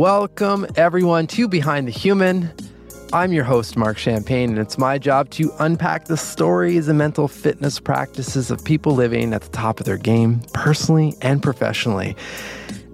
Welcome, everyone, to Behind the Human. I'm your host, Marc Champagne, and it's my job to unpack the stories and mental fitness practices of people living at the top of their game, personally and professionally.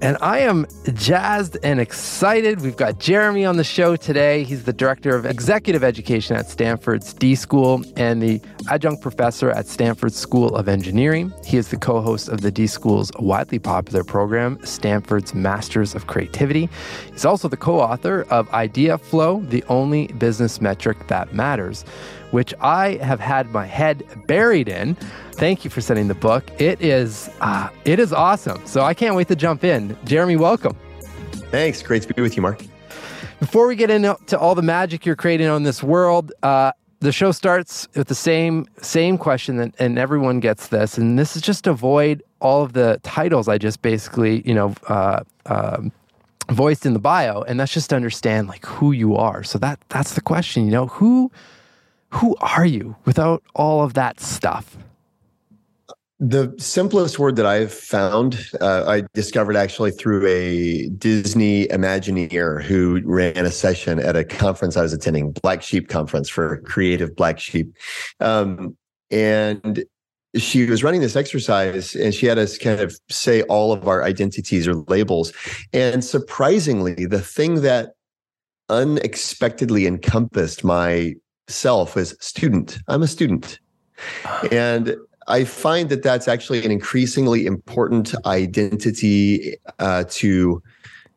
And I am jazzed and excited. We've got Jeremy on the show today. He's the director of executive education at Stanford's D School and the adjunct professor at Stanford School of Engineering. He is the co host of the D School's widely popular program, Stanford's Masters of Creativity. He's also the co author of Idea Flow, the only business metric that matters, which I have had my head buried in thank you for sending the book. It is uh, it is awesome. So I can't wait to jump in. Jeremy, welcome. Thanks. Great to be with you, Marc. Before we get into all the magic you're creating on this world, uh, the show starts with the same same question, that, and everyone gets this. And this is just to avoid all of the titles I just basically, you know, uh, um, voiced in the bio, and that's just to understand like who you are. So that that's the question. You know, who who are you without all of that stuff? The simplest word that I've found, uh, I discovered actually through a Disney Imagineer who ran a session at a conference I was attending, Black Sheep Conference for creative Black Sheep. Um, and she was running this exercise and she had us kind of say all of our identities or labels. And surprisingly, the thing that unexpectedly encompassed myself as student. I'm a student. And I find that that's actually an increasingly important identity uh, to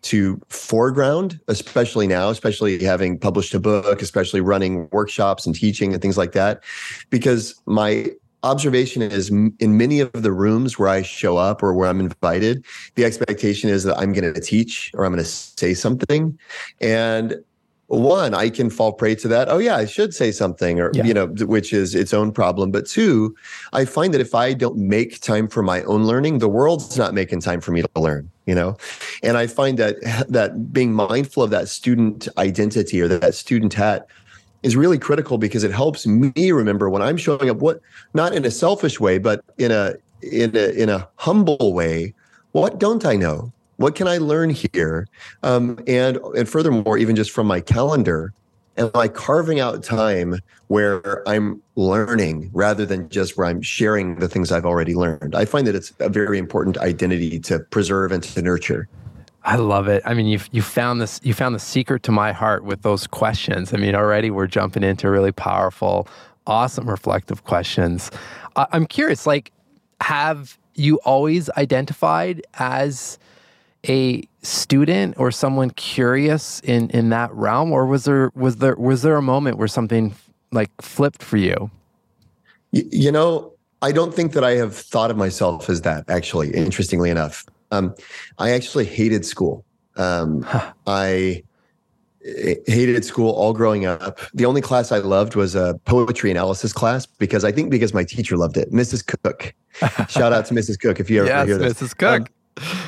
to foreground, especially now, especially having published a book, especially running workshops and teaching and things like that, because my observation is in many of the rooms where I show up or where I'm invited, the expectation is that I'm going to teach or I'm going to say something, and one i can fall prey to that. Oh yeah i should say something or yeah. you know which is its own problem. But two i find that if i don't make time for my own learning the world's not making time for me to learn you know? And i find that that being mindful of that student identity or that student hat is really critical because it helps me remember when i'm showing up what not in a selfish way but in a in a in a humble way what don't i know what can I learn here? Um, and and furthermore, even just from my calendar, am I carving out time where I'm learning rather than just where I'm sharing the things I've already learned? I find that it's a very important identity to preserve and to nurture. I love it. I mean, you you found this you found the secret to my heart with those questions. I mean, already we're jumping into really powerful, awesome, reflective questions. I'm curious, like, have you always identified as a student or someone curious in in that realm or was there was there was there a moment where something like flipped for you? You, you know i don't think that i have thought of myself as that actually interestingly enough. Um, i actually hated school. Um, huh. i hated school all growing up. The only class i loved was a poetry analysis class because i think because my teacher loved it. Mrs cook. Shout out to mrs cook if you ever yes, hear this. Mrs cook. Um,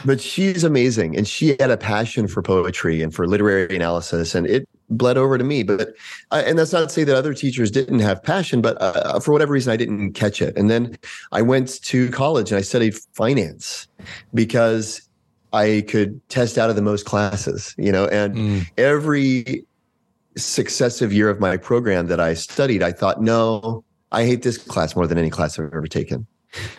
but she's amazing and she had a passion for poetry and for literary analysis and it bled over to me. But I, and that's not to say that other teachers didn't have passion but uh, for whatever reason i didn't catch it. And then i went to college and i studied finance because i could test out of the most classes you know? And mm. every successive year of my program that i studied i thought no i hate this class more than any class i've ever taken.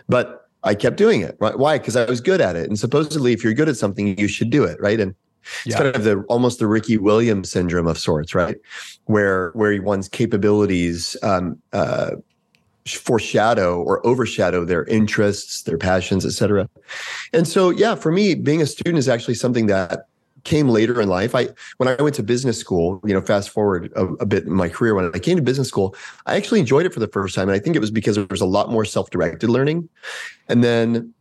But I kept doing it. Right? Why? Because I was good at it. And supposedly, if you're good at something, you should do it. Right. And it's yeah. kind of the almost the Ricky Williams syndrome of sorts, right? Where where one's capabilities um, uh, foreshadow or overshadow their interests, their passions, etc. And so, yeah, for me, being a student is actually something that came later in life. I when I went to business school, you know, fast forward a, a, bit in my career when I came to business school, I actually enjoyed it for the first time, and I think it was because there was a lot more self-directed learning. And then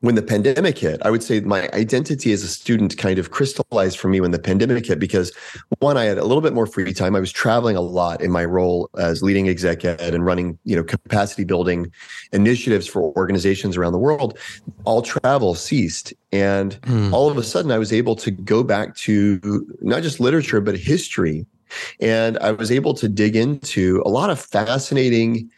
when the pandemic hit, I would say my identity as a student kind of crystallized for me when the pandemic hit because one, I had a little bit more free time. I was traveling a lot in my role as leading exec ed and running, you know, capacity building initiatives for organizations around the world. All travel ceased. And mm. all of a sudden I was able to go back to not just literature, but history. And I was able to dig into a lot of fascinating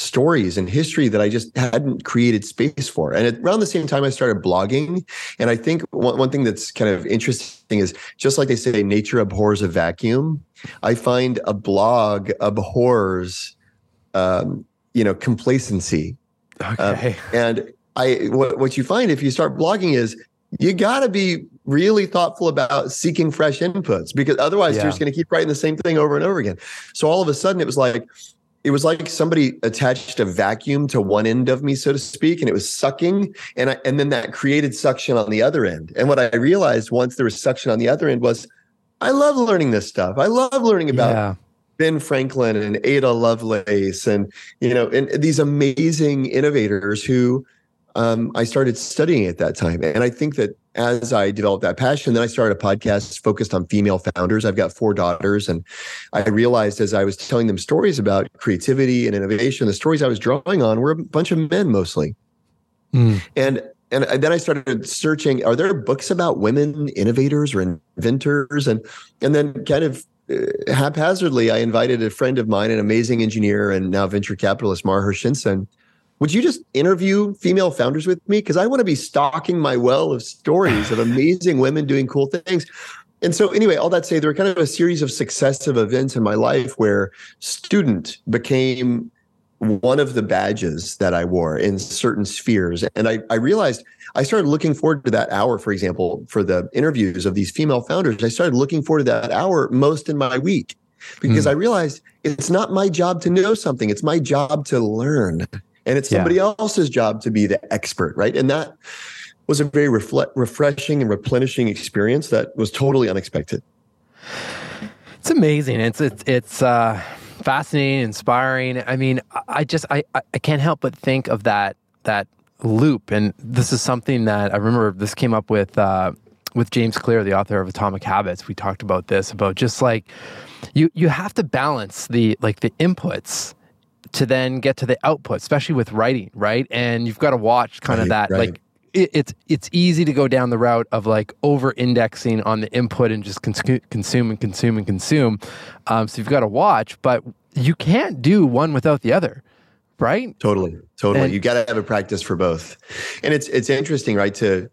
stories and history that I just hadn't created space for. And at, around the same time, I started blogging. And I think one, one thing that's kind of interesting is just like they say, nature abhors a vacuum. I find a blog abhors, um, you know, complacency. Okay. Uh, and I, what, what you find if you start blogging is you got to be really thoughtful about seeking fresh inputs because otherwise yeah. you're just going to keep writing the same thing over and over again. So all of a sudden it was like, it was like somebody attached a vacuum to one end of me, so to speak, and it was sucking, and I, and then that created suction on the other end. And what I realized once there was suction on the other end was, I love learning this stuff. I love learning about yeah. Ben Franklin and Ada Lovelace, and you know, and these amazing innovators who um, I started studying at that time. And I think that as I developed that passion, then I started a podcast focused on female founders. I've got four daughters, and I realized as I was telling them stories about creativity and innovation, the stories I was drawing on were a bunch of men mostly. Mm. And and then I started searching: Are there books about women innovators or inventors? And and then kind of uh, haphazardly, I invited a friend of mine, an amazing engineer and now venture capitalist, Mar Hershenson, would you just interview female founders with me? Because I want to be stocking my well of stories of amazing women doing cool things. And so, anyway, all that say, there were kind of a series of successive events in my life where student became one of the badges that I wore in certain spheres. And I, I realized I started looking forward to that hour, for example, for the interviews of these female founders. I started looking forward to that hour most in my week because mm. I realized it's not my job to know something, it's my job to learn and it's somebody yeah. else's job to be the expert, right? And that was a very refle- refreshing and replenishing experience that was totally unexpected. It's amazing. It's it's it's uh, fascinating, inspiring. I mean, I just I I can't help but think of that that loop, and this is something that I remember. This came up with. Uh, with James Clear, the author of Atomic Habits, we talked about this about just like you you have to balance the like the inputs to then get to the output, especially with writing, right? And you've got to watch kind right, of that. Right. Like it, it's it's easy to go down the route of like over indexing on the input and just cons- consume and consume and consume. Um, so you've got to watch, but you can't do one without the other, right? Totally, totally. And, you got to have a practice for both, and it's it's interesting, right? To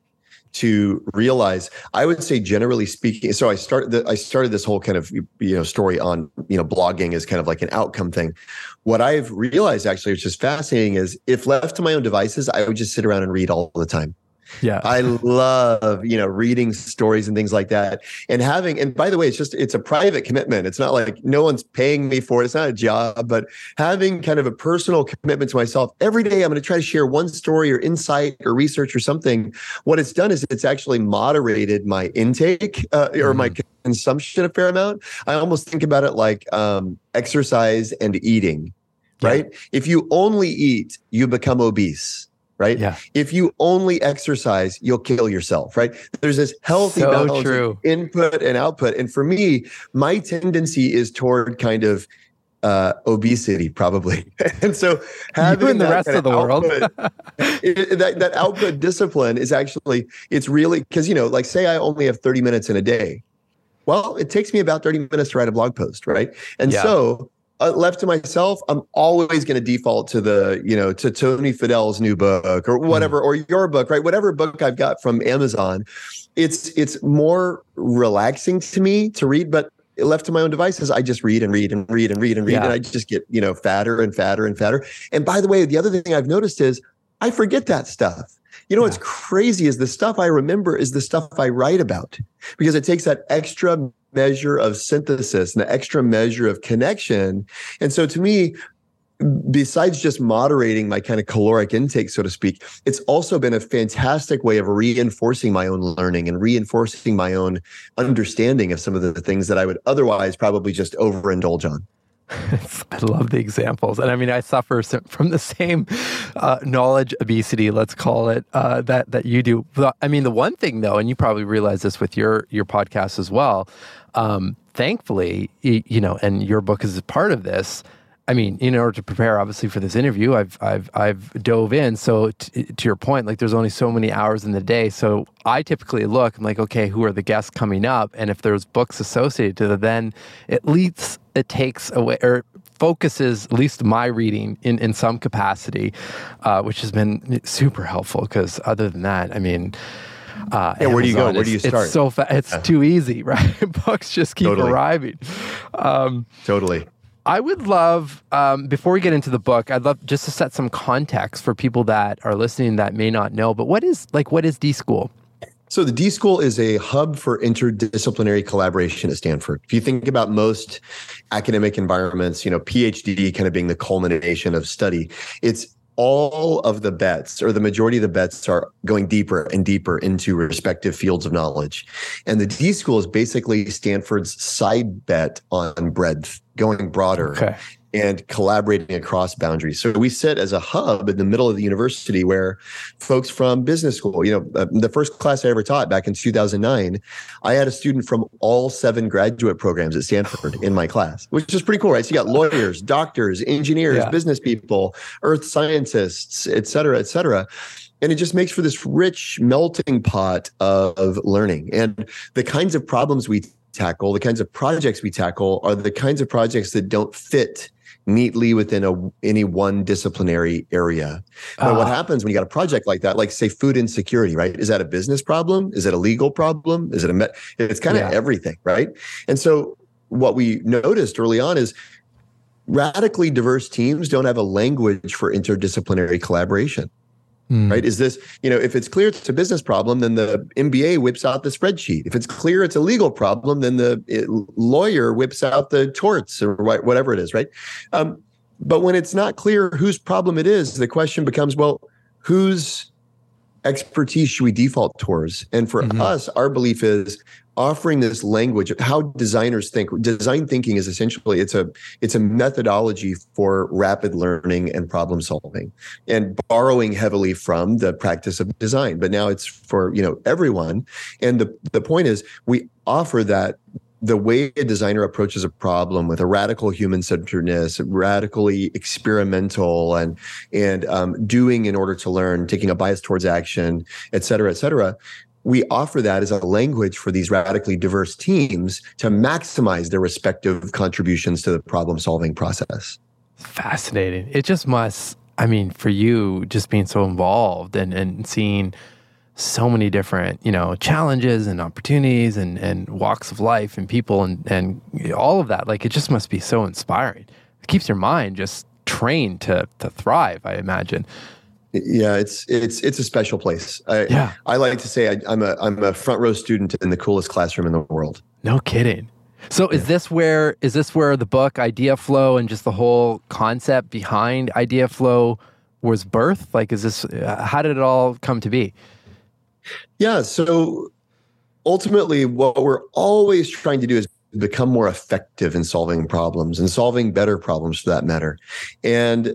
to realize i would say generally speaking so i started the, i started this whole kind of you know story on you know blogging as kind of like an outcome thing. What i've realized actually which is fascinating is if left to my own devices i would just sit around and read all the time yeah. I love, you know, reading stories and things like that. And having, and by the way, it's just, it's a private commitment. It's not like no one's paying me for it. It's not a job, but having kind of a personal commitment to myself every day, I'm going to try to share one story or insight or research or something. What it's done is it's actually moderated my intake uh, or mm. my consumption a fair amount. I almost think about it like um, exercise and eating, right? If you only eat, you become obese right? Yeah. If you only exercise, you'll kill yourself, right? There's this healthy so balance true. input and output. And for me, my tendency is toward kind of uh, obesity, probably. and so having you the rest of the output, world, it, that, that output discipline is actually, it's really, because, you know, like say I only have 30 minutes in a day. Well, it takes me about 30 minutes to write a blog post, right? And yeah. so uh, left to myself, I'm always going to default to the, you know, to Tony Fadell's new book or whatever, mm. or your book, right? Whatever book I've got from Amazon, it's it's more relaxing to me to read. But left to my own devices, I just read and read and read and read and read, yeah. and I just get you know fatter and fatter and fatter. And by the way, the other thing I've noticed is I forget that stuff. You know yeah. what's crazy is the stuff I remember is the stuff I write about because it takes that extra measure of synthesis and the extra measure of connection. And so to me, besides just moderating my kind of caloric intake, so to speak, it's also been a fantastic way of reinforcing my own learning and reinforcing my own understanding of some of the things that I would otherwise probably just overindulge on. I love the examples, and I mean, I suffer from the same uh, knowledge obesity, let's call it, uh, that that you do. I mean, the one thing though, and you probably realize this with your your podcast as well. Um, thankfully, you know, and your book is a part of this. I mean, in order to prepare, obviously, for this interview, I've I've I've dove in. So t- to your point, like there's only so many hours in the day. So I typically look. I'm like, okay, who are the guests coming up? And if there's books associated to them, then at least it takes away or focuses at least my reading in, in some capacity, uh, which has been super helpful because other than that, I mean, uh, yeah, where do you go? Where do you start? It's so fa- it's too easy, right? Books just keep totally. arriving. Um, totally. I would love, um, before we get into the book, I'd love just to set some context for people that are listening that may not know. But what is like what is D School? So the D School is a hub for interdisciplinary collaboration at Stanford. If you think about most academic environments, you know, PhD kind of being the culmination of study, it's all of the bets or the majority of the bets are going deeper and deeper into respective fields of knowledge. And the D School is basically Stanford's side bet on breadth, going broader. Okay and collaborating across boundaries. So we sit as a hub in the middle of the university where folks from business school, you know, uh, the first class I ever taught back in 2009, I had a student from all seven graduate programs at Stanford in my class, which is pretty cool, right? So you got lawyers, doctors, engineers, yeah. business people, earth scientists, et cetera, et cetera and it just makes for this rich melting pot of learning and the kinds of problems we tackle the kinds of projects we tackle are the kinds of projects that don't fit neatly within a any one disciplinary area. But uh, what ah. happens when you got a project like that, like say food insecurity, right? Is that a business problem? Is it a legal problem? Is it a met? It's kind of yeah. everything, right? And so what we noticed early on is radically diverse teams don't have a language for interdisciplinary collaboration. Mm. Right? Is this, you know, if it's clear it's a business problem, then the MBA whips out the spreadsheet. If it's clear it's a legal problem, then the it, lawyer whips out the torts or whatever it is, right? Um, but when it's not clear whose problem it is, the question becomes, well, whose expertise should we default towards? And for mm-hmm. us, our belief is offering this language of how designers think. Design thinking is essentially it's a it's a methodology for rapid learning and problem solving and borrowing heavily from the practice of design. But now it's for you know everyone. And the the point is we offer that the way a designer approaches a problem with a radical human centeredness, radically experimental and and um, doing in order to learn, taking a bias towards action, et cetera, et cetera we offer that as a language for these radically diverse teams to maximize their respective contributions to the problem solving process. Fascinating. It just must, I mean, for you, just being so involved and, and seeing so many different, you know, challenges and opportunities and, and walks of life and people and, and all of that, like it just must be so inspiring. It keeps your mind just trained to, to thrive, I imagine. Yeah, it's it's it's a special place. I, yeah, I like to say I, am a I'm a front row student in the coolest classroom in the world. No kidding. So is this where is this where the book Idea Flow and just the whole concept behind Idea Flow was birthed? Like, is this uh, how did it all come to be? Yeah. So ultimately, what we're always trying to do is become more effective in solving problems and solving better problems for that matter. And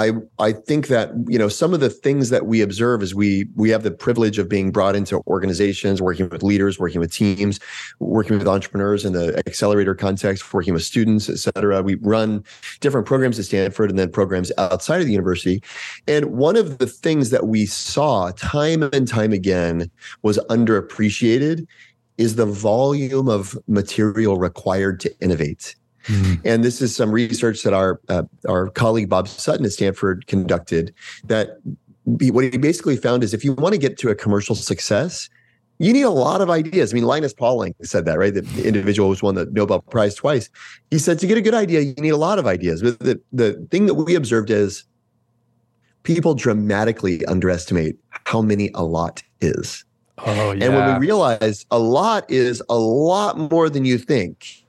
I I think that you know some of the things that we observe is we we have the privilege of being brought into organizations, working with leaders, working with teams, working with entrepreneurs in the accelerator context, working with students, et cetera. We run different programs at Stanford and then programs outside of the university. And one of the things that we saw time and time again was underappreciated is the volume of material required to innovate. Mm-hmm. And this is some research that our uh, our colleague Bob Sutton at Stanford conducted. That what he basically found is if you want to get to a commercial success, you need a lot of ideas. I mean, Linus Pauling said that, right? The, the individual who's won the Nobel Prize twice. He said to get a good idea, you need a lot of ideas. But the, the thing that we observed is people dramatically underestimate how many a lot is. Oh, yeah. And when we realize a lot is a lot more than you think,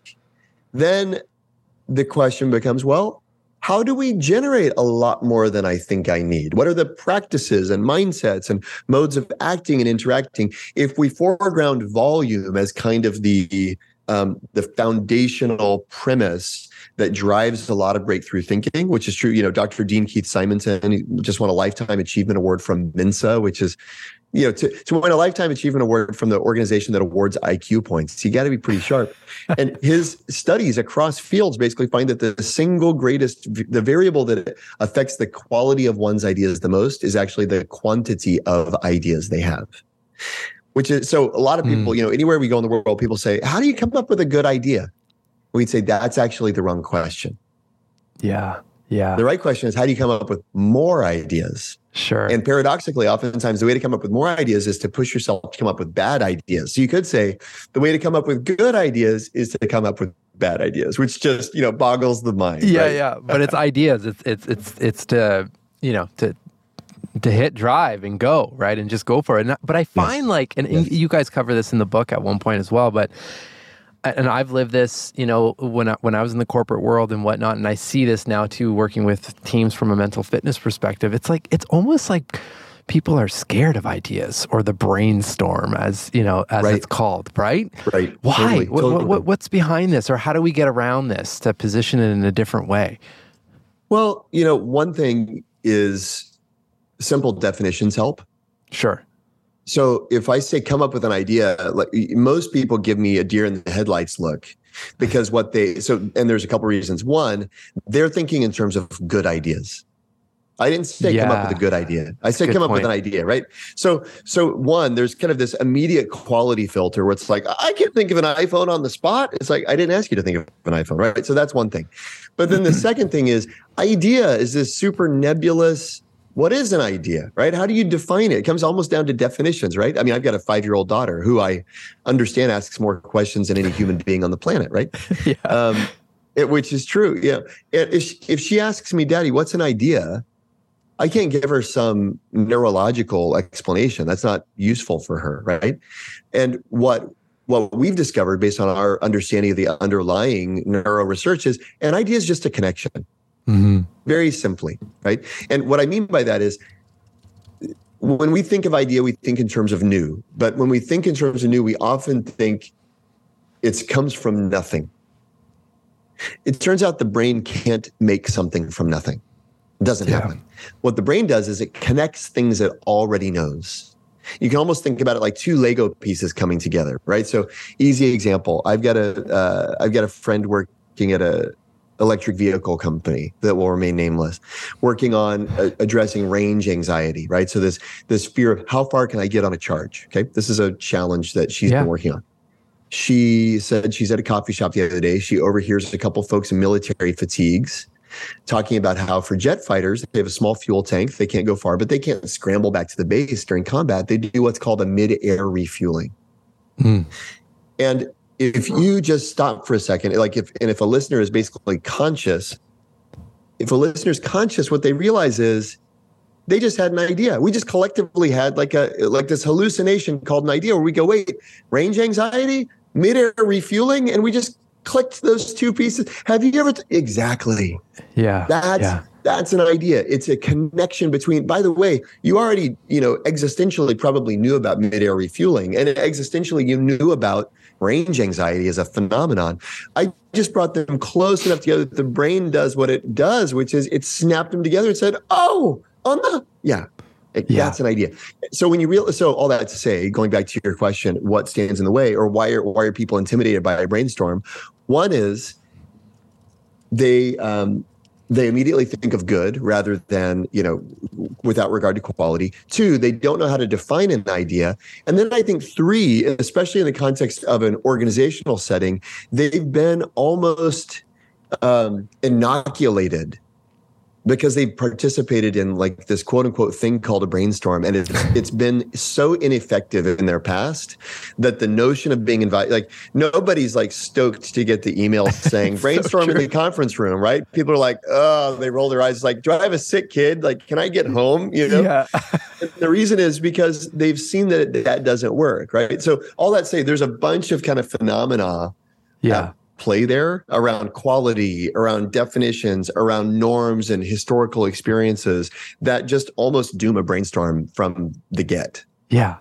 then the question becomes well, how do we generate a lot more than I think I need? What are the practices and mindsets and modes of acting and interacting if we foreground volume as kind of the um, the foundational premise that drives a lot of breakthrough thinking, which is true. You know, Dr. Dean Keith Simonton just won a lifetime achievement award from Mensa, which is you know, to, to win a lifetime achievement award from the organization that awards IQ points, you got to be pretty sharp. and his studies across fields basically find that the single greatest, the variable that affects the quality of one's ideas the most is actually the quantity of ideas they have. Which is so a lot of people, mm. you know, anywhere we go in the world, people say, How do you come up with a good idea? We'd say that's actually the wrong question. Yeah. Yeah. The right question is how do you come up with more ideas? Sure. And paradoxically, oftentimes the way to come up with more ideas is to push yourself to come up with bad ideas. So you could say the way to come up with good ideas is to come up with bad ideas, which just, you know, boggles the mind. Yeah, right? yeah. But it's ideas. It's it's it's it's to, you know, to to hit drive and go, right? And just go for it. And, but I find yes. like and, yes. you guys cover this in the book at one point as well, but and I've lived this, you know, when I, when I was in the corporate world and whatnot, and I see this now too, working with teams from a mental fitness perspective. It's like it's almost like people are scared of ideas or the brainstorm, as you know, as right. it's called, right? Right. Why? Totally, what, totally. What, what's behind this, or how do we get around this to position it in a different way? Well, you know, one thing is simple definitions help. Sure. So if I say come up with an idea, like most people give me a deer in the headlights look because what they so and there's a couple reasons. One, they're thinking in terms of good ideas. I didn't say yeah. come up with a good idea. I said come up with an idea, right? So so one, there's kind of this immediate quality filter where it's like I can't think of an iPhone on the spot. It's like I didn't ask you to think of an iPhone, right? So that's one thing. But then the second thing is idea is this super nebulous what is an idea, right? How do you define it? It comes almost down to definitions, right? I mean, I've got a five year old daughter who I understand asks more questions than any human being on the planet, right? yeah. Um, it, which is true. Yeah. If she, if she asks me, Daddy, what's an idea? I can't give her some neurological explanation. That's not useful for her, right? And what what we've discovered based on our understanding of the underlying neuro research is an idea is just a connection. Mm-hmm. Very simply, right? And what I mean by that is when we think of idea, we think in terms of new. But when we think in terms of new, we often think it comes from nothing. It turns out the brain can't make something from nothing. It doesn't yeah. happen. What the brain does is it connects things it already knows. You can almost think about it like two Lego pieces coming together, right? So, easy example. I've got a have uh, got a friend working at a electric vehicle company that will remain nameless, working on uh, addressing range anxiety, right? So this this fear of how far can I get on a charge? Okay, this is a challenge that she's yeah. been working on. She said she's at a coffee shop the other day. She overhears a couple folks in military fatigues talking about how for jet fighters they have a small fuel tank they can't go far but they can't scramble back to the base during combat they do what's called a mid-air refueling mm. and if you just stop for a second, like if and if a listener is basically conscious, if a listener is conscious, what they realize is they just had an idea. We just collectively had like a like this hallucination called an idea where we go, wait, range anxiety, mid-air refueling, and we just clicked those two pieces. Have you ever t- exactly? Yeah. That's yeah. that's an idea. It's a connection between. By the way, you already you know existentially probably knew about mid-air refueling, and existentially you knew about range anxiety as a phenomenon. I just brought them close enough together that the brain does what it does, which is it snapped them together and said, "Oh, on the yeah." yeah. That's an idea. So when you real, so all that to say, going back to your question, what stands in the way, or why are why are people intimidated by a brainstorm? One is they um, they immediately think of good rather than you know without regard to quality. Two they don't know how to define an idea. And then i think three especially in the context of an organizational setting they've been almost um, inoculated because they've participated in like this quote unquote thing called a brainstorm and it's it's been so ineffective in their past that the notion of being invited like nobody's like stoked to get the email saying brainstorm so in the conference room right? People are like oh they roll their eyes like do i have a sick kid? Like can i get home? You know? Yeah. the reason is because they've seen that that doesn't work right? So all that say there's a bunch of kind of phenomena yeah play there around quality, around definitions, around norms and historical experiences that just almost doom a brainstorm from the get. Yeah.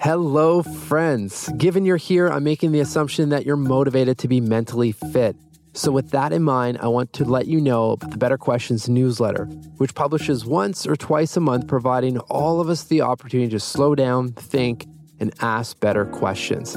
Hello, friends. Given you're here, I'm making the assumption that you're motivated to be mentally fit. So, with that in mind, I want to let you know about the Better Questions newsletter, which publishes once or twice a month, providing all of us the opportunity to slow down, think, and ask better questions.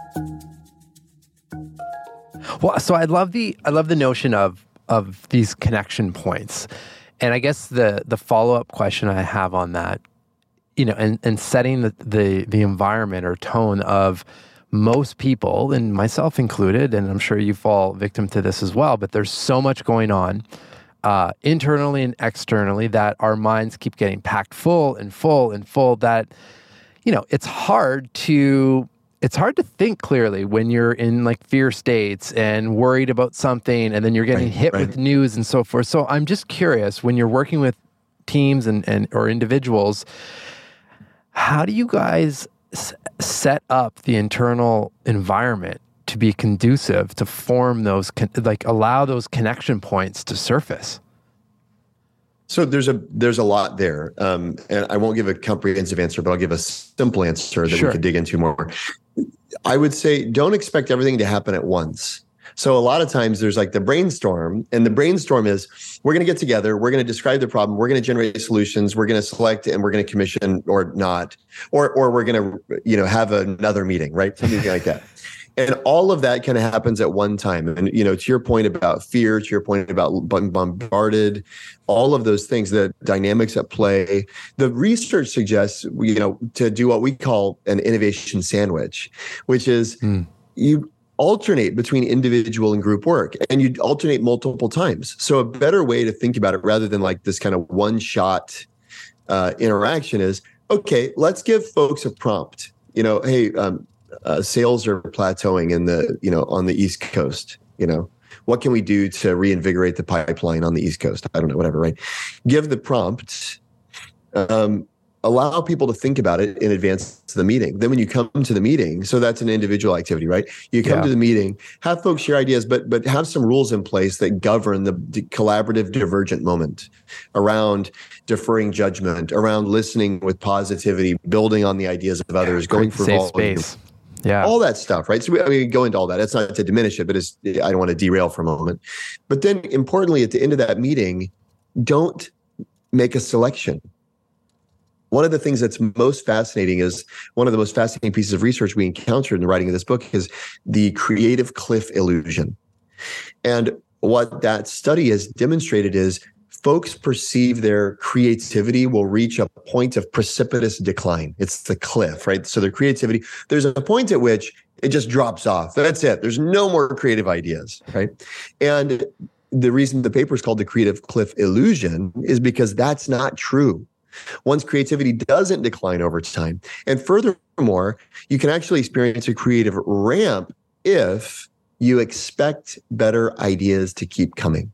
Well, so I love the I love the notion of of these connection points. And I guess the the follow-up question I have on that, you know, and, and setting the, the the environment or tone of most people, and myself included, and I'm sure you fall victim to this as well, but there's so much going on uh, internally and externally that our minds keep getting packed full and full and full that, you know, it's hard to it's hard to think clearly when you're in like fear states and worried about something and then you're getting right, hit right. with news and so forth. So I'm just curious when you're working with teams and, and or individuals, how do you guys set up the internal environment to be conducive to form those like allow those connection points to surface so there's a there's a lot there um, and i won't give a comprehensive answer but i'll give a simple answer that sure. we could dig into more i would say don't expect everything to happen at once so a lot of times there's like the brainstorm, and the brainstorm is we're going to get together, we're going to describe the problem, we're going to generate solutions, we're going to select, and we're going to commission or not, or or we're going to you know have another meeting, right? Something like that. And all of that kind of happens at one time. And you know, to your point about fear, to your point about being bombarded, all of those things, the dynamics at play. The research suggests you know to do what we call an innovation sandwich, which is mm. you alternate between individual and group work and you alternate multiple times so a better way to think about it rather than like this kind of one shot uh, interaction is okay let's give folks a prompt you know hey um, uh, sales are plateauing in the you know on the east coast you know what can we do to reinvigorate the pipeline on the east coast i don't know whatever right give the prompt um, allow people to think about it in advance to the meeting. Then when you come to the meeting, so that's an individual activity, right? You come yeah. to the meeting, have folks share ideas, but but have some rules in place that govern the, collaborative divergent moment around deferring judgment, around listening with positivity, building on the ideas of others, yeah, going for safe space. Yeah. All that stuff, right? So we, I mean, go into all that. It's not to diminish it, but it's I don't want to derail for a moment. But then importantly, at the end of that meeting, don't make a selection one of the things that's most fascinating is one of the most fascinating pieces of research we encountered in the writing of this book is the creative cliff illusion. And what that study has demonstrated is folks perceive their creativity will reach a point of precipitous decline. It's the cliff, right? So their creativity, there's a point at which it just drops off. That's it. There's no more creative ideas, right? And the reason the paper is called the creative cliff illusion is because that's not true. One's creativity doesn't decline over time. And furthermore, you can actually experience a creative ramp if you expect better ideas to keep coming.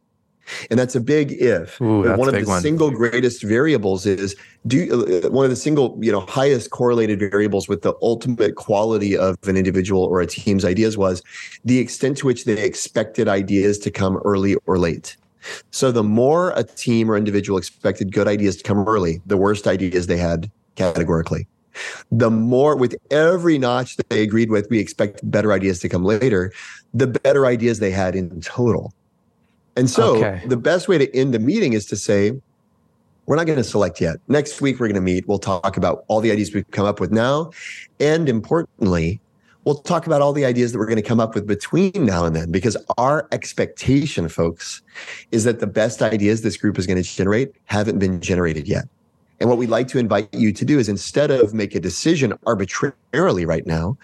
And that's a big if. Ooh, one of the one. single greatest variables is do uh, one of the single, you know, highest correlated variables with the ultimate quality of an individual or a team's ideas was the extent to which they expected ideas to come early or late. So the more a team or individual expected good ideas to come early, the worst ideas they had categorically. The more with every notch that they agreed with, we expect better ideas to come later, the better ideas they had in total. And so okay. the best way to end the meeting is to say, we're not going to select yet. Next week, we're going to meet. We'll talk about all the ideas we've come up with now. And importantly, we'll talk about all the ideas that we're going to come up with between now and then because our expectation folks is that the best ideas this group is going to generate haven't been generated yet and what we'd like to invite you to do is instead of make a decision arbitrarily right now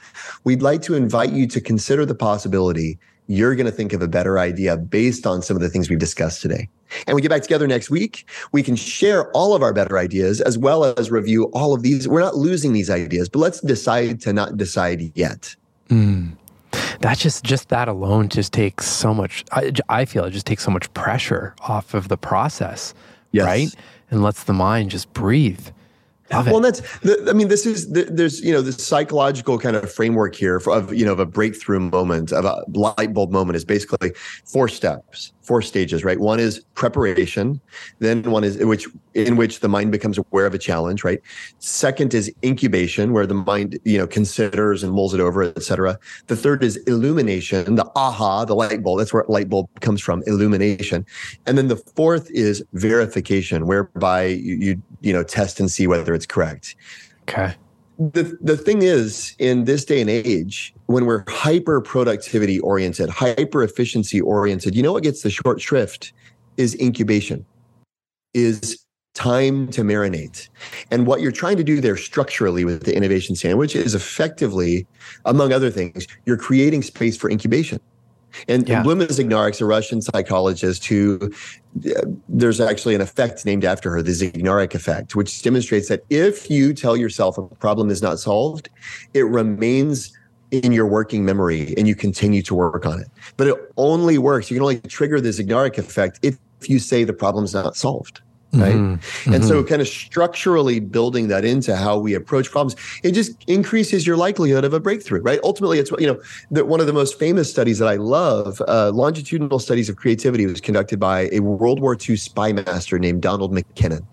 we'd like to invite you to consider the possibility you're going to think of a better idea based on some of the things we've discussed today. And we get back together next week. We can share all of our better ideas as well as review all of these. We're not losing these ideas, but let's decide to not decide yet. Mm. That just just that alone just takes so much. I, I feel it just takes so much pressure off of the process, yes. right? And lets the mind just breathe. Love well, that's the, I mean, this is the, there's you know the psychological kind of framework here for, of you know of a breakthrough moment of a light bulb moment is basically four steps. Four stages, right? One is preparation, then one is which in which the mind becomes aware of a challenge, right? Second is incubation, where the mind, you know, considers and mulls it over, etc. The third is illumination, the aha, the light bulb. That's where light bulb comes from, illumination. And then the fourth is verification, whereby you you, you know test and see whether it's correct. Okay the the thing is in this day and age when we're hyper productivity oriented hyper efficiency oriented you know what gets the short shrift is incubation is time to marinate. And what you're trying to do there structurally with the innovation sandwich is effectively among other things you're creating space for incubation and yeah. Bluma Zeigarnik's a Russian psychologist who uh, there's actually an effect named after her, the Zeigarnik effect, which demonstrates that if you tell yourself a problem is not solved, it remains in your working memory and you continue to work on it. But it only works, you can only trigger the Zeigarnik effect if you say the problem's not solved right mm-hmm. and so mm-hmm. kind of structurally building that into how we approach problems it just increases your likelihood of a breakthrough right ultimately it's you know the, one of the most famous studies that i love uh, longitudinal studies of creativity was conducted by a world war ii spy master named donald mackinnon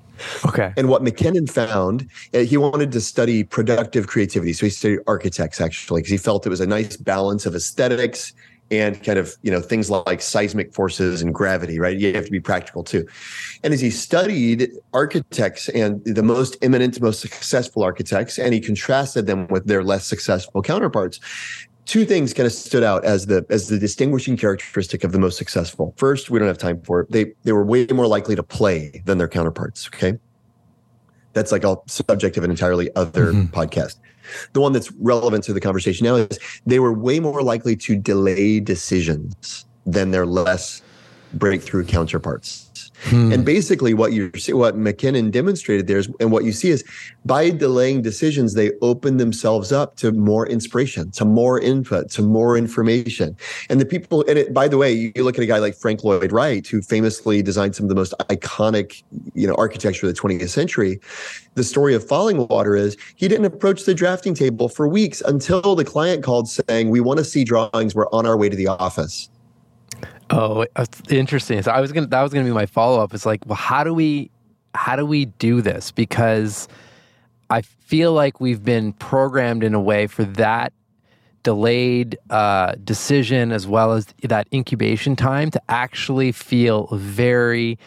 Okay. And what Mackinnon found, uh, he wanted to study productive creativity. So he studied architects actually, because he felt it was a nice balance of aesthetics and kind of you know things like seismic forces and gravity right? You have to be practical too. And as he studied architects and the most eminent most successful architects and he contrasted them with their less successful counterparts two things kind of stood out as the as the distinguishing characteristic of the most successful. First we don't have time for it. They they were way more likely to play than their counterparts okay? That's like a subject of an entirely other mm-hmm. podcast the one that's relevant to the conversation now is they were way more likely to delay decisions than their less breakthrough counterparts. Hmm. And basically, what you see, what Mackinnon demonstrated there is, and what you see is, by delaying decisions, they open themselves up to more inspiration, to more input, to more information. And the people, and it, by the way, you look at a guy like Frank Lloyd Wright, who famously designed some of the most iconic, you know, architecture of the 20th century. The story of Falling Water is he didn't approach the drafting table for weeks until the client called saying, "We want to see drawings. We're on our way to the office." Oh, interesting. So I was gonna that was gonna be my follow up. It's like, well, how do we how do we do this? Because I feel like we've been programmed in a way for that delayed uh, decision as well as that incubation time to actually feel very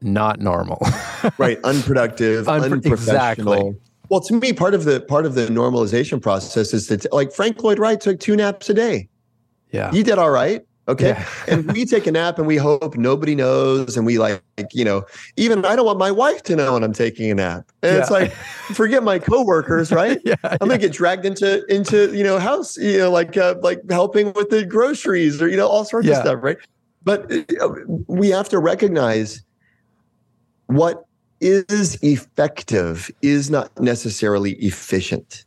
not normal. right, unproductive, Unpro- unprofessional. Exactly. Well, to me, part of the part of the normalization process is that, like Frank Lloyd Wright took two naps a day. Yeah, he did all right. Okay. Yeah. and we take a nap and we hope nobody knows. And we like, you know, even I don't want my wife to know when I'm taking a nap. And yeah. it's like, forget my coworkers, right? yeah, I'm gonna get dragged into into, you know, house, you know, like uh, like helping with the groceries or, you know, all sorts of stuff, right? But uh, we have to recognize what is effective is not necessarily efficient.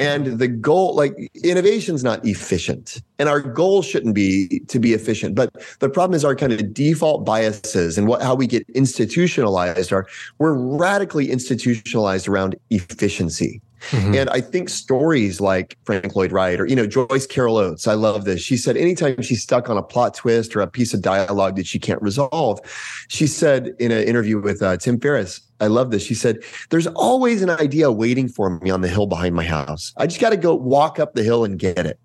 And the goal, like innovation is not efficient. And our goal shouldn't be to be efficient. But the problem is our kind of default biases and what how we get institutionalized are we're radically institutionalized around efficiency. Mm-hmm. And I think stories like Frank Lloyd Wright or, you know, Joyce Carol Oates, I love this. She said anytime she's stuck on a plot twist or a piece of dialogue that she can't resolve, she said in an interview with uh, Tim Ferriss, I love this. She said, There's always an idea waiting for me on the hill behind my house. I just got to go walk up the hill and get it.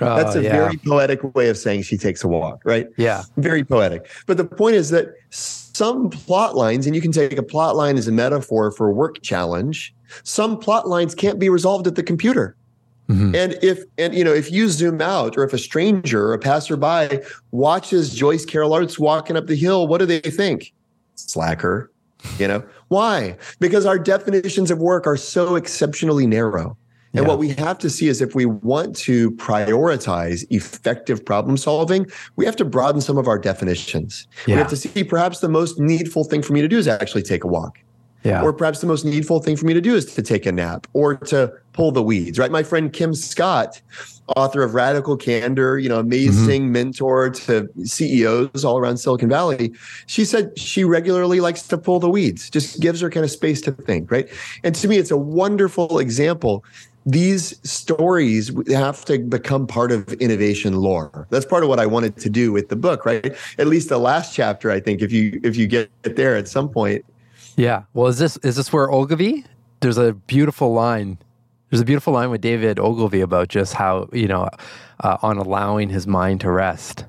Oh, That's a yeah. very poetic way of saying she takes a walk, right? Yeah. Very poetic. But the point is that some plot lines, and you can take a plot line as a metaphor for a work challenge, some plot lines can't be resolved at the computer. Mm-hmm. And if and you know if you zoom out, or if a stranger or a passerby watches Joyce Carol Oates walking up the hill, what do they think? Slacker. You know why? Because our definitions of work are so exceptionally narrow. And yeah. what we have to see is if we want to prioritize effective problem solving, we have to broaden some of our definitions. Yeah. We have to see perhaps the most needful thing for me to do is actually take a walk. Yeah. Or perhaps the most needful thing for me to do is to take a nap or to pull the weeds, right? My friend Kim Scott, author of Radical Candor, you know, amazing mm-hmm. mentor to CEOs all around Silicon Valley. She said she regularly likes to pull the weeds, just gives her kind of space to think, right? And to me, it's a wonderful example these stories have to become part of innovation lore. That's part of what I wanted to do with the book, right? At least the last chapter, I think, if you if you get there at some point. Yeah. Well, is this is this where Ogilvy? There's a beautiful line. There's a beautiful line with David Ogilvy about just how you know uh, on allowing his mind to rest.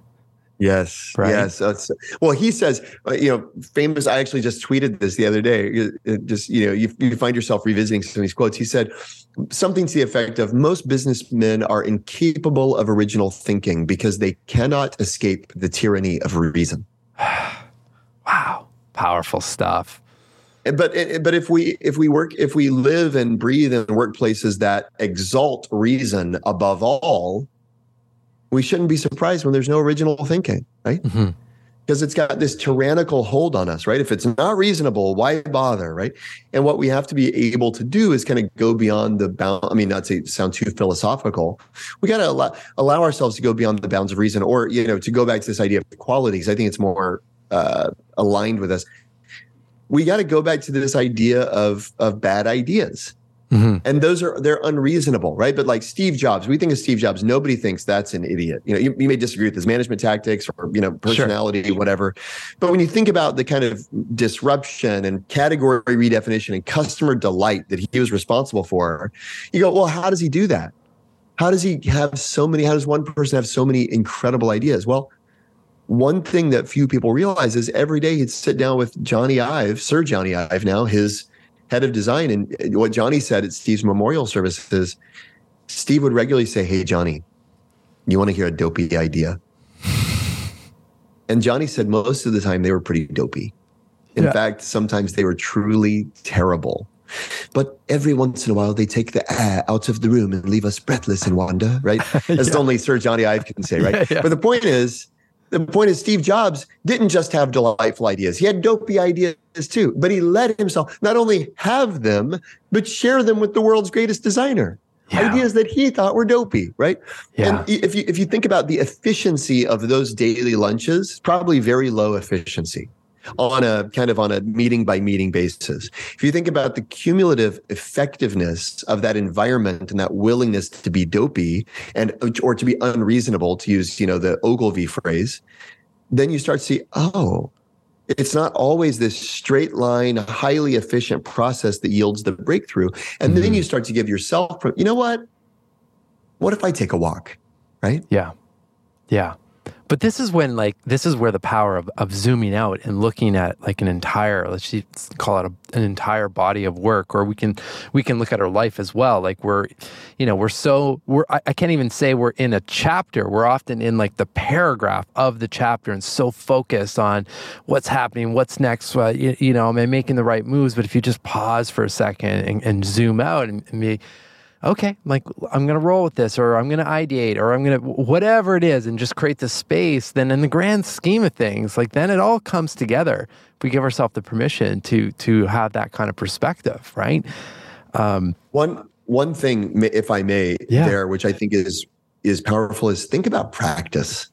Yes. Right? Yes. That's, well, he says, uh, you know, famous. I actually just tweeted this the other day. It just, you know, you, you find yourself revisiting some of these quotes. He said something to the effect of most businessmen are incapable of original thinking because they cannot escape the tyranny of reason. wow. Powerful stuff. But but if we if we work if we live and breathe in workplaces that exalt reason above all, we shouldn't be surprised when there's no original thinking, right? Mm-hmm. Because it's got this tyrannical hold on us, right? If it's not reasonable, why bother, right? And what we have to be able to do is kind of go beyond the bound. I mean, not to sound too philosophical, we got to allow, allow ourselves to go beyond the bounds of reason, or you know, to go back to this idea of qualities. I think it's more uh, aligned with us. We got to go back to this idea of of bad ideas Mm-hmm. And those are they're unreasonable, right? But like Steve Jobs, we think of Steve Jobs, nobody thinks that's an idiot. You know, you, you may disagree with his management tactics or you know personality, sure. whatever. But when you think about the kind of disruption and category redefinition and customer delight that he was responsible for, you go, well, how does he do that? How does he have so many? How does one person have so many incredible ideas? Well, one thing that few people realize is every day he'd sit down with Jony Ive, Sir Jony Ive, now his head of design. And what Jony said at Steve's memorial services, Steve would regularly say, Hey, Jony, you want to hear a dopey idea? and Jony said most of the time they were pretty dopey. In yeah. fact, sometimes they were truly terrible. But every once in a while, they take the air out of the room and leave us breathless in wonder, right? As yeah. only Sir Jony Ive can say, right? Yeah, but the point is, the point is Steve Jobs didn't just have delightful ideas. He had dopey ideas too, but he let himself not only have them, but share them with the world's greatest designer. Yeah. Ideas that he thought were dopey, right? Yeah. And if you if you think about the efficiency of those daily lunches, probably very low efficiency on a kind of on a meeting by meeting basis. If you think about the cumulative effectiveness of that environment and that willingness to be dopey and or to be unreasonable to use, you know, the Ogilvy phrase, then you start to see, oh, it's not always this straight line, highly efficient process that yields the breakthrough. And mm-hmm. then you start to give yourself, you know what? What if I take a walk? Right? Yeah. Yeah. But this is when like this is where the power of, of zooming out and looking at like an entire let's call it a, an entire body of work, or we can we can look at our life as well. Like we're, you know, we're so we're I, I can't even say we're in a chapter. We're often in like the paragraph of the chapter and so focused on what's happening, what's next. Uh, you, you, know, am I making the right moves? But if you just pause for a second and, and zoom out and, and be okay, like I'm going to roll with this, or I'm going to ideate, or I'm going to whatever it is, and just create the space. Then, in the grand scheme of things, like then it all comes together. If we give ourselves the permission to to have that kind of perspective, right? Um, one one thing, if I may, yeah. there, which I think is is powerful, is think about practice.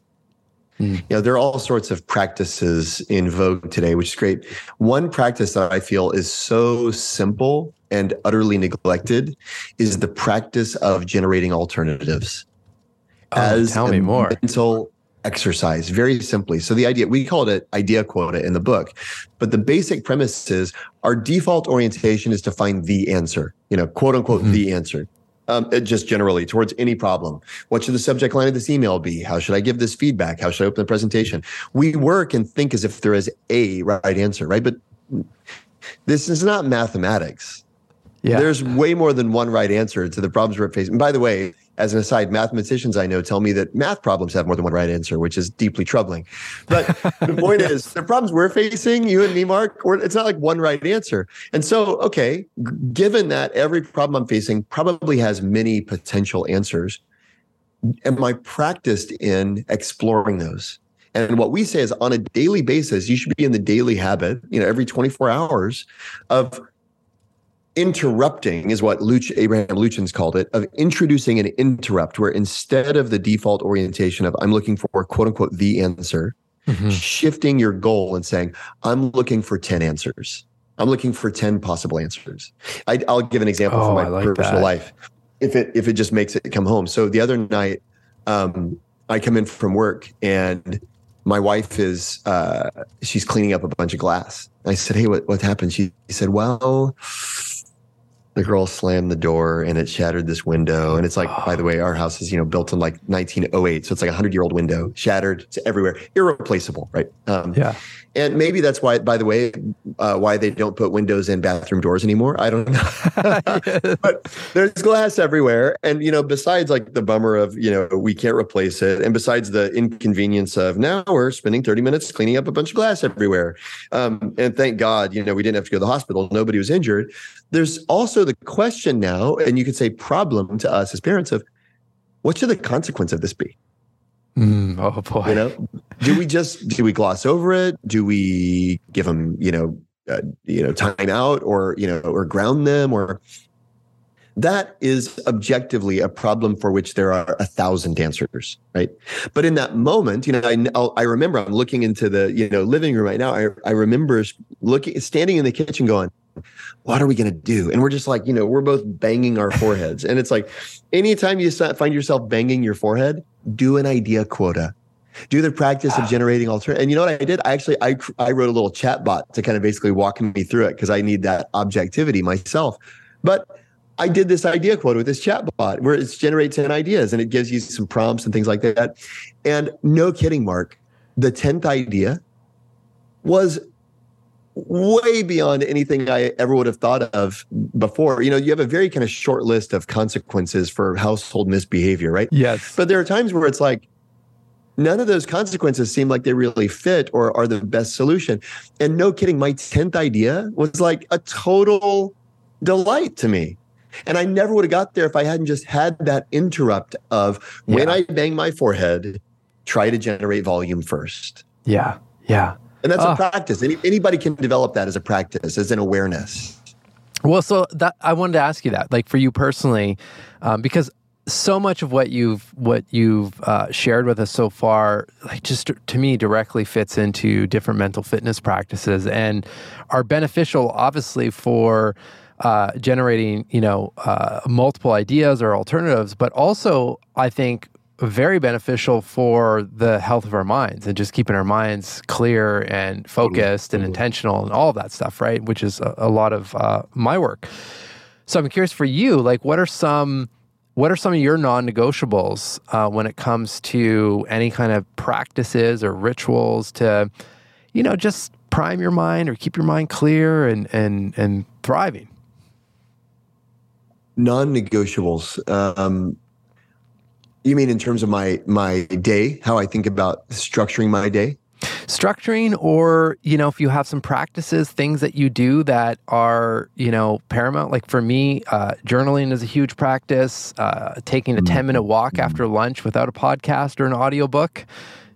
Mm. You know, there are all sorts of practices in vogue today, which is great. One practice that I feel is so simple and utterly neglected is the practice of generating alternatives. Oh, as tell me more. Mental exercise, very simply. So the idea we call it idea quota in the book, but the basic premise is our default orientation is to find the answer. You know, quote unquote, mm-hmm. the answer um, just generally towards any problem. What should the subject line of this email be? How should I give this feedback? How should I open the presentation? We work and think as if there is a right answer, right? But this is not mathematics. Yeah. There's way more than one right answer to the problems we're facing. And by the way, as an aside, mathematicians I know tell me that math problems have more than one right answer, which is deeply troubling. But the point yes. is, the problems we're facing, you and me, Marc, it's not like one right answer. And so, okay, given that every problem I'm facing probably has many potential answers, am I practiced in exploring those? And what we say is on a daily basis, you should be in the daily habit, you know, every 24 hours of interrupting is what Luch, Abraham Luchins called it, of introducing an interrupt where instead of the default orientation of I'm looking for quote unquote the answer, mm-hmm. shifting your goal and saying, I'm looking for 10 answers. I'm looking for 10 possible answers. I, will give an example oh, from my like personal that. life. if it if it just makes it come home. So the other night, um, I come in from work and my wife is uh, she's cleaning up a bunch of glass. I said, "Hey, what what happened?" She said, "Well." The girl slammed the door and it shattered this window. And it's like, oh. by the way, our house is, you know, built in like 1908. So it's like a hundred year old window shattered. It's everywhere, irreplaceable. Right. Um, yeah. And maybe that's why, by the way, uh, why they don't put windows in bathroom doors anymore. I don't know. but there's glass everywhere. And, you know, besides like the bummer of, you know, we can't replace it. And besides the inconvenience of now we're spending 30 minutes cleaning up a bunch of glass everywhere. Um, and thank God, you know, we didn't have to go to the hospital. Nobody was injured. There's also the question now, and you could say problem to us as parents of what should the consequence of this be? Mm, oh boy. You know, do we just do we gloss over it? Do we give them you know uh, you know time out or you know or ground them or that is objectively a problem for which there are a thousand answers right but in that moment you know I, I remember i'm looking into the you know living room right now i, I remember looking standing in the kitchen going what are we going to do? And we're just like, you know, we're both banging our foreheads. and it's like, anytime you find yourself banging your forehead, do an idea quota. Do the practice of ah. generating alternative. And you know what I did? I actually I I wrote a little chat bot to kind of basically walk me through it because I need that objectivity myself. But I did this idea quota with this chat bot where it generates 10 ideas and it gives you some prompts and things like that. And no kidding, Marc, the 10th idea was way beyond anything I ever would have thought of before. You know, you have a very kind of short list of consequences for household misbehavior, right? Yes. But there are times where it's like, none of those consequences seem like they really fit or are the best solution. And no kidding, my 10th idea was like a total delight to me. And I never would have got there if I hadn't just had that interrupt of when yeah. I bang my forehead, try to generate volume first. Yeah. Yeah. And that's a practice. Any, anybody can develop that as a practice, as an awareness. Well, so that I wanted to ask you that, like for you personally, um, because so much of what you've what you've uh, shared with us so far, like just to me, directly fits into different mental fitness practices and are beneficial, obviously, for uh, generating you know uh, multiple ideas or alternatives, but also I think very beneficial for the health of our minds and just keeping our minds clear and focused and intentional and all of that stuff, right? Which is a, a lot of uh, my work. So I'm curious for you, like, what are some what are some of your non-negotiables uh, when it comes to any kind of practices or rituals to, you know, just prime your mind or keep your mind clear and and and thriving? Non-negotiables. Um, you mean in terms of my my day, how I think about structuring my day? Structuring, or you know, if you have some practices, things that you do that are you know paramount. Like for me, uh, journaling is a huge practice. Uh, taking a ten minute walk after lunch without a podcast or an audiobook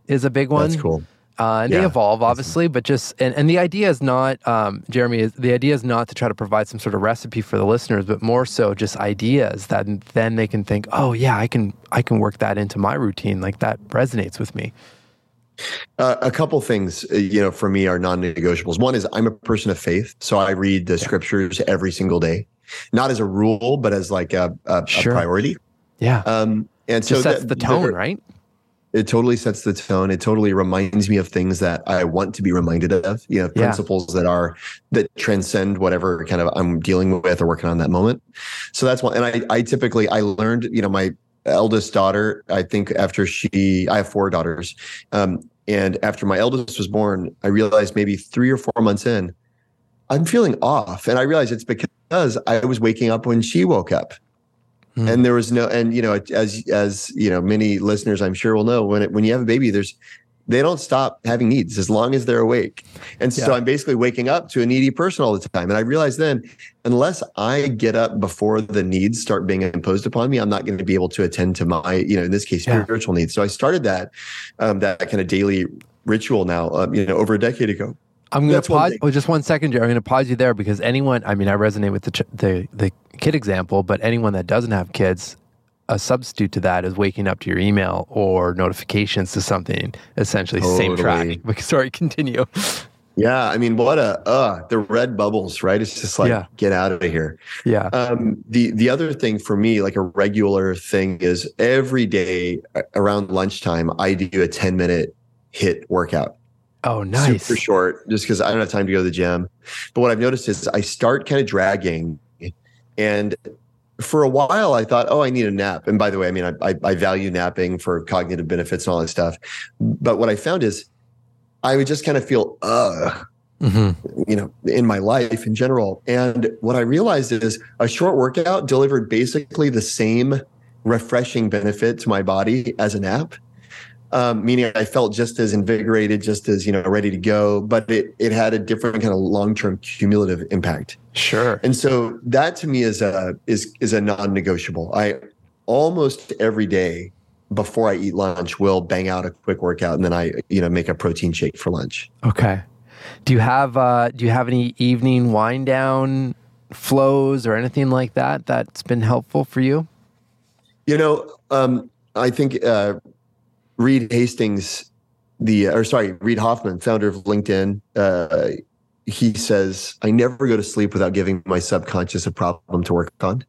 is a big one. That's cool. Uh, and yeah, they evolve, obviously, but just and, and the idea is not, um, Jeremy. Is, the idea is not to try to provide some sort of recipe for the listeners, but more so just ideas that then they can think, oh yeah, I can I can work that into my routine. Like that resonates with me. Uh, a couple things, uh, you know, for me are non-negotiables. One is I'm a person of faith, so I read the yeah. scriptures every single day, not as a rule, but as like a, a, sure. a priority. Yeah. Um, and so sets the tone, right? It totally sets the tone. It totally reminds me of things that i want to be reminded of you know yeah. principles that are that transcend whatever kind of i'm dealing with or working on that moment. So that's one and i i typically i learned you know my eldest daughter i think after she i have four daughters um, and after my eldest was born i realized maybe three or four months in i'm feeling off. And i realized it's because i was waking up when she woke up Mm. And there was no, and you know, as as you know, many listeners I'm sure will know when it, when you have a baby, there's they don't stop having needs as long as they're awake. And so yeah. I'm basically waking up to a needy person all the time. And I realized then, unless I get up before the needs start being imposed upon me, I'm not going to be able to attend to my, you know, in this case, spiritual yeah. needs. So I started that, um, that kind of daily ritual now, um, you know, over a decade ago. I'm going to pause. Oh, just one second, Jerry. I'm going to pause you there because anyone. I mean, I resonate with the ch- the the kid example, but anyone that doesn't have kids, a substitute to that is waking up to your email or notifications to something. Essentially, totally. same track. Sorry, continue. Yeah, I mean, what a uh the red bubbles, right? It's just like Yeah. get out of here. Yeah. Um, the the other thing for me, like a regular thing, is every day around lunchtime, I do a ten minute HIIT workout. Oh, nice. Super short, just because I don't have time to go to the gym. But what I've noticed is I start kind of dragging, and for a while I thought, oh, I need a nap. And by the way, I mean I, I, I value napping for cognitive benefits and all that stuff. But what I found is I would just kind of feel, uh, hmm you know, in my life in general. And what I realized is a short workout delivered basically the same refreshing benefit to my body as a nap. Um, meaning I felt just as invigorated, just as you know, ready to go, but it it had a different kind of long term cumulative impact. Sure. And so that to me is a is is a non negotiable. I almost every day before I eat lunch will bang out a quick workout, and then I you know make a protein shake for lunch. Okay. Do you have uh, do you have any evening wind down flows or anything like that that's been helpful for you? You know, um, I think uh, Reed Hastings, the or sorry, Reed Hoffman, founder of LinkedIn, uh, he says, "I never go to sleep without giving my subconscious a problem to work on."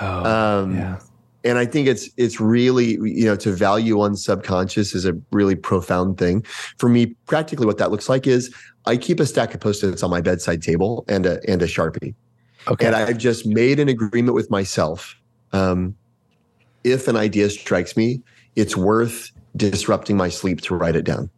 Oh, Um, yeah. and I think it's it's really you know to value one's subconscious is a really profound thing. For me, practically, what that looks like is I keep a stack of post-its on my bedside table and a and a sharpie. Okay. And I've just made an agreement with myself. Um, if an idea strikes me, it's worth disrupting my sleep to write it down.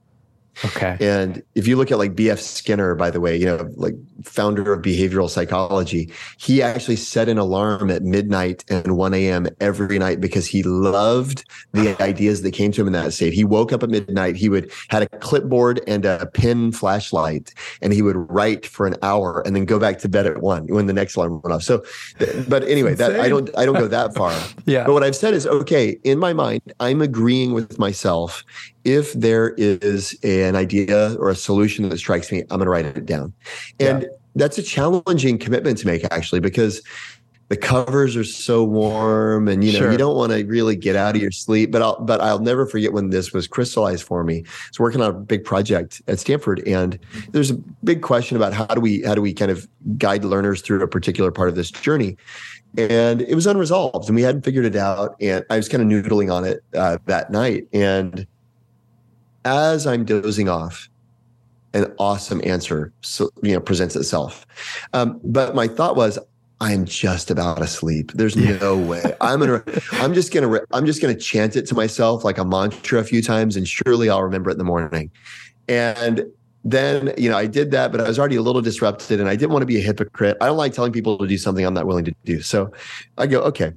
Okay. And if you look at like B.F. Skinner, by the way, you know, like founder of behavioral psychology, he actually set an alarm at midnight and 1 a.m. every night because he loved the ideas that came to him in that state. He woke up at midnight. He would had a clipboard and a pin flashlight, and he would write for an hour and then go back to bed at one when the next alarm went off. So, but anyway, that I don't I don't go that far. Yeah. But what I've said is, okay, in my mind, I'm agreeing with myself. If there is an idea or a solution that strikes me, I'm going to write it down. And that's a challenging commitment to make, actually, because the covers are so warm and you know Sure. you don't want to really get out of your sleep but I'll but I'll never forget when this was crystallized for me. I was working on a big project at Stanford and there's a big question about how do we how do we kind of guide learners through a particular part of this journey and it was unresolved and we hadn't figured it out and I was kind of noodling on it uh, that night and as I'm dozing off an awesome answer so, you know presents itself um, but my thought was I'm just about asleep. There's Yeah. no way. I'm gonna. I'm just gonna. I'm just gonna chant it to myself like a mantra a few times, and surely I'll remember it in the morning. And then you know I did that, but I was already a little disrupted, and I didn't want to be a hypocrite. I don't like telling people to do something I'm not willing to do. So I go, okay,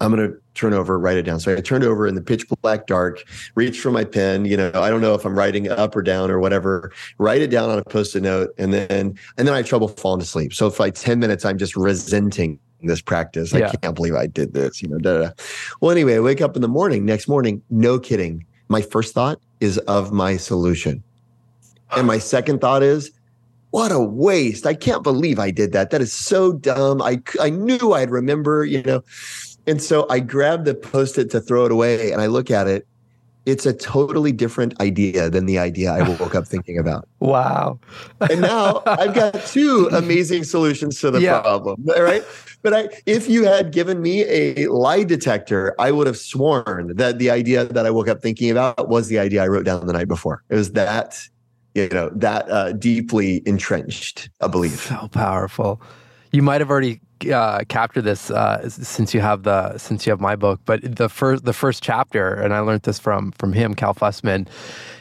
I'm gonna turn over, write it down. So I turned over in the pitch black dark, reach for my pen. You know, I don't know if I'm writing up or down or whatever. Write it down on a post-it note, and then and then I have trouble falling asleep. So for like 10 minutes, I'm just resenting this practice. Yeah. I can't believe I did this. You know, da, da, da. Well, anyway, I wake up in the morning. Next morning, no kidding. My first thought is of my solution, and my second thought is. What a waste. I can't believe I did that. That is so dumb. I, I knew I'd remember, you know. And so I grabbed the post it to throw it away and I look at it. It's a totally different idea than the idea I woke up thinking about. Wow. And now I've got two amazing solutions to the Yeah. problem. All right. But I, if you had given me a lie detector, I would have sworn that the idea that I woke up thinking about was the idea I wrote down the night before. It was that, you know, that uh, deeply entrenched a belief. So powerful. You might have already uh, captured this uh, since you have the since you have my book, but the first the first chapter, and I learned this from from him, Cal Fussman.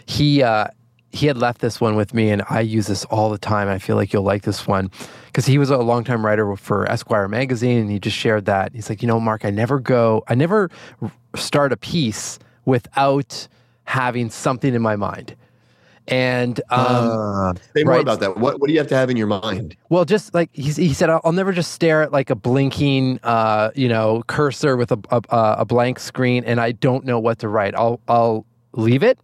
He uh, he had left this one with me, and I use this all the time. I feel like you'll like this one because he was a longtime writer for Esquire magazine, and he just shared that. He's like, you know, Marc, I never go, I never start a piece without having something in my mind. And um, Uh, say more right. about that. What, what do you have to have in your mind? well, just like he, he said, I'll, I'll never just stare at like a blinking, uh, you know, cursor with a, a a blank screen, and I don't know what to write. I'll I'll leave it,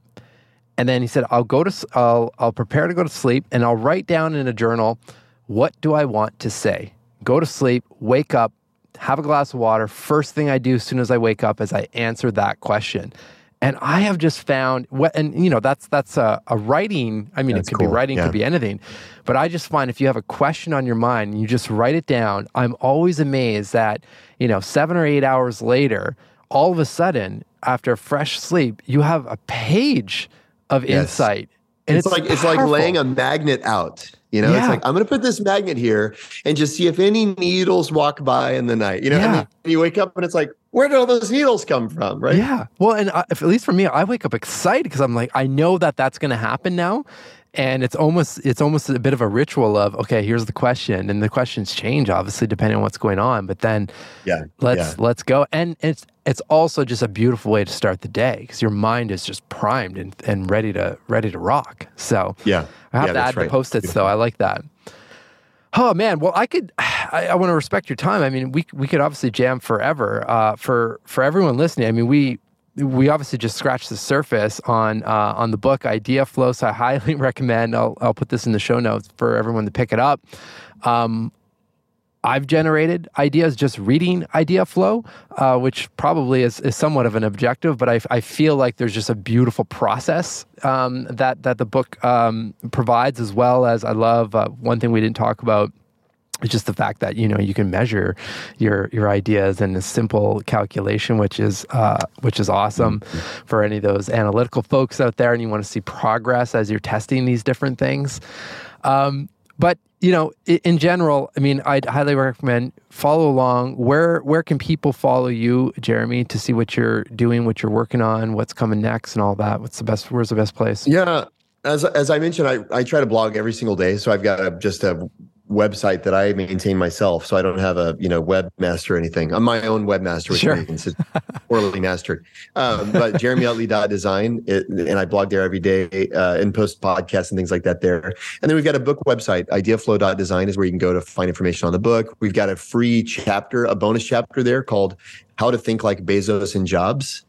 and then he said, I'll go to I'll I'll prepare to go to sleep, and I'll write down in a journal, what do I want to say? Go to sleep, wake up, have a glass of water. First thing I do as soon as I wake up is I answer that question. And I have just found what, and you know, that's that's a, a writing. I mean, That's it could cool. be writing, Yeah. could be anything. But I just find if you have a question on your mind and you just write it down, I'm always amazed that you know seven or eight hours later, all of a sudden, after fresh sleep, you have a page of Yes. insight. And it's, like it's like laying a magnet out. You know, Yeah. it's like I'm going to put this magnet here and just see if any needles walk by in the night. You know, Yeah. and then you wake up and it's like, where did all those needles come from? Right? Yeah. Well, and I, if, at least for me, I wake up excited because I'm like, I know that that's going to happen now, and it's almost it's almost a bit of a ritual of okay, here's the question, and the questions change obviously depending on what's going on, but then Yeah. let's yeah. let's go, and it's it's also just a beautiful way to start the day because your mind is just primed and, and ready to ready to rock. So Yeah. I have Yeah, to add that's the post-its though. I like that. Oh man, well I could, I, I want to respect your time. I mean, we we could obviously jam forever. Uh, for for everyone listening, I mean, we we obviously just scratched the surface on uh, on the book Idea Flow. So I highly recommend. I'll I'll put this in the show notes for everyone to pick it up. Um, I've generated ideas just reading Idea Flow, uh, which probably is, is somewhat of an objective, but I, I feel like there's just a beautiful process um, that that the book um, provides, as well as I love uh, one thing we didn't talk about is just the fact that you know you can measure your your ideas in a simple calculation, which is uh, which is awesome for any of those analytical folks out there, and you want to see progress as you're testing these different things. Um, but you know, in general, I mean, I'd highly recommend follow along. Where where can people follow you, Jeremy, to see what you're doing, what you're working on, what's coming next, and all that? What's the best? Where's the best place? Yeah. As, as I mentioned, I, I try to blog every single day. So I've got a, just a website that I maintain myself. So I don't have a, you know, webmaster or anything. I'm my own webmaster, which Sure. means it's poorly mastered. Um, but jeremyutley.design, it, and I blog there every day uh, and post podcasts and things like that there. And then we've got a book website, ideaflow.design is where you can go to find information on the book. We've got a free chapter, a bonus chapter there called How to Think Like Bezos and Jobs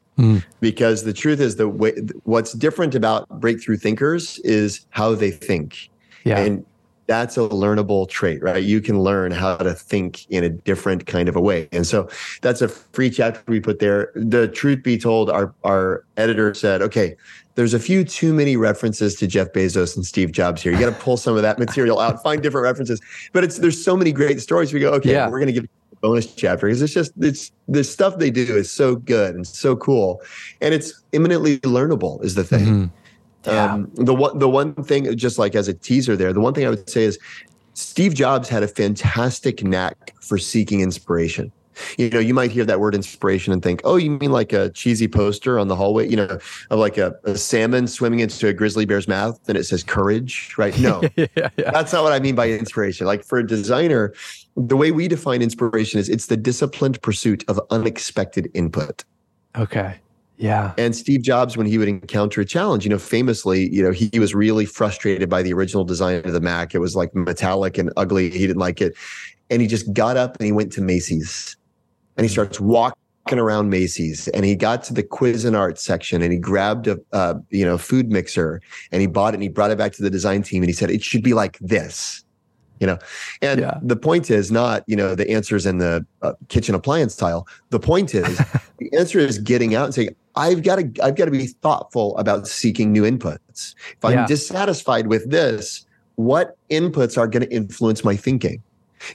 because the truth is the way what's different about breakthrough thinkers is how they think Yeah, and that's a learnable trait right you can learn how to think in a different kind of a way and so that's a free chapter we put there the truth be told our our editor said okay there's a few too many references to Jeff Bezos and Steve Jobs here. You got to pull some of that material out, find different references. But it's there's so many great stories. We go, okay, Yeah. we're going to give a bonus chapter because it's just it's the stuff they do is so good and so cool, and it's imminently learnable. Is the thing. Mhm. Yeah. Um, the one the one thing, just like as a teaser there, the one thing I would say is Steve Jobs had a fantastic knack for seeking inspiration. You know, you might hear that word inspiration and think, oh, you mean like a cheesy poster on the hallway, you know, of like a, a salmon swimming into a grizzly bear's mouth and it says courage, right? No, yeah, yeah. that's not what I mean by inspiration. Like for a designer, the way we define inspiration is it's the disciplined pursuit of unexpected input. Okay. Yeah. And Steve Jobs, when he would encounter a challenge, you know, famously, you know, he, he was really frustrated by the original design of the Mac. It was like metallic and ugly. He didn't like it. And he just got up and he went to Macy's and he starts walking around Macy's and he got to the Cuisinart section and he grabbed a, uh, you know, food mixer and he bought it and he brought it back to the design team and he said, it should be like this. You know, and Yeah. the point is not, you know, the answers in the uh, kitchen appliance tile. The point is, the answer is getting out and saying, I've got to, I've got to be thoughtful about seeking new inputs. If I'm Yeah. dissatisfied with this, what inputs are going to influence my thinking?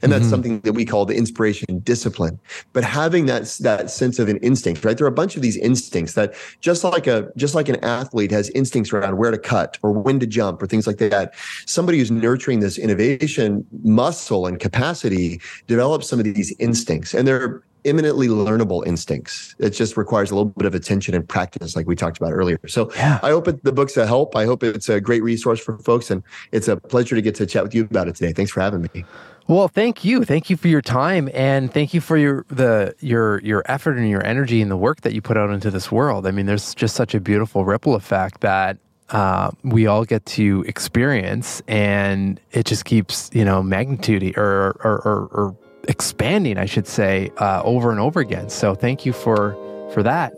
And that's Mhm. something that we call the inspiration discipline. But having that that sense of an instinct, right? There are a bunch of these instincts that just like a just like an athlete has instincts around where to cut or when to jump or things like that. Somebody who's nurturing this innovation muscle and capacity develops some of these instincts, and they're eminently learnable instincts. It just requires a little bit of attention and practice, like we talked about earlier. So Yeah. I hope it, the book's a help. I hope it's a great resource for folks, and it's a pleasure to get to chat with you about it today. Thanks for having me. Well, thank you. Thank you for your time and thank you for your the your your effort and your energy and the work that you put out into this world. I mean, there's just such a beautiful ripple effect that uh, we all get to experience, and it just keeps you know magnitude or or, or, or expanding, I should say, uh, over and over again. So, thank you for for that.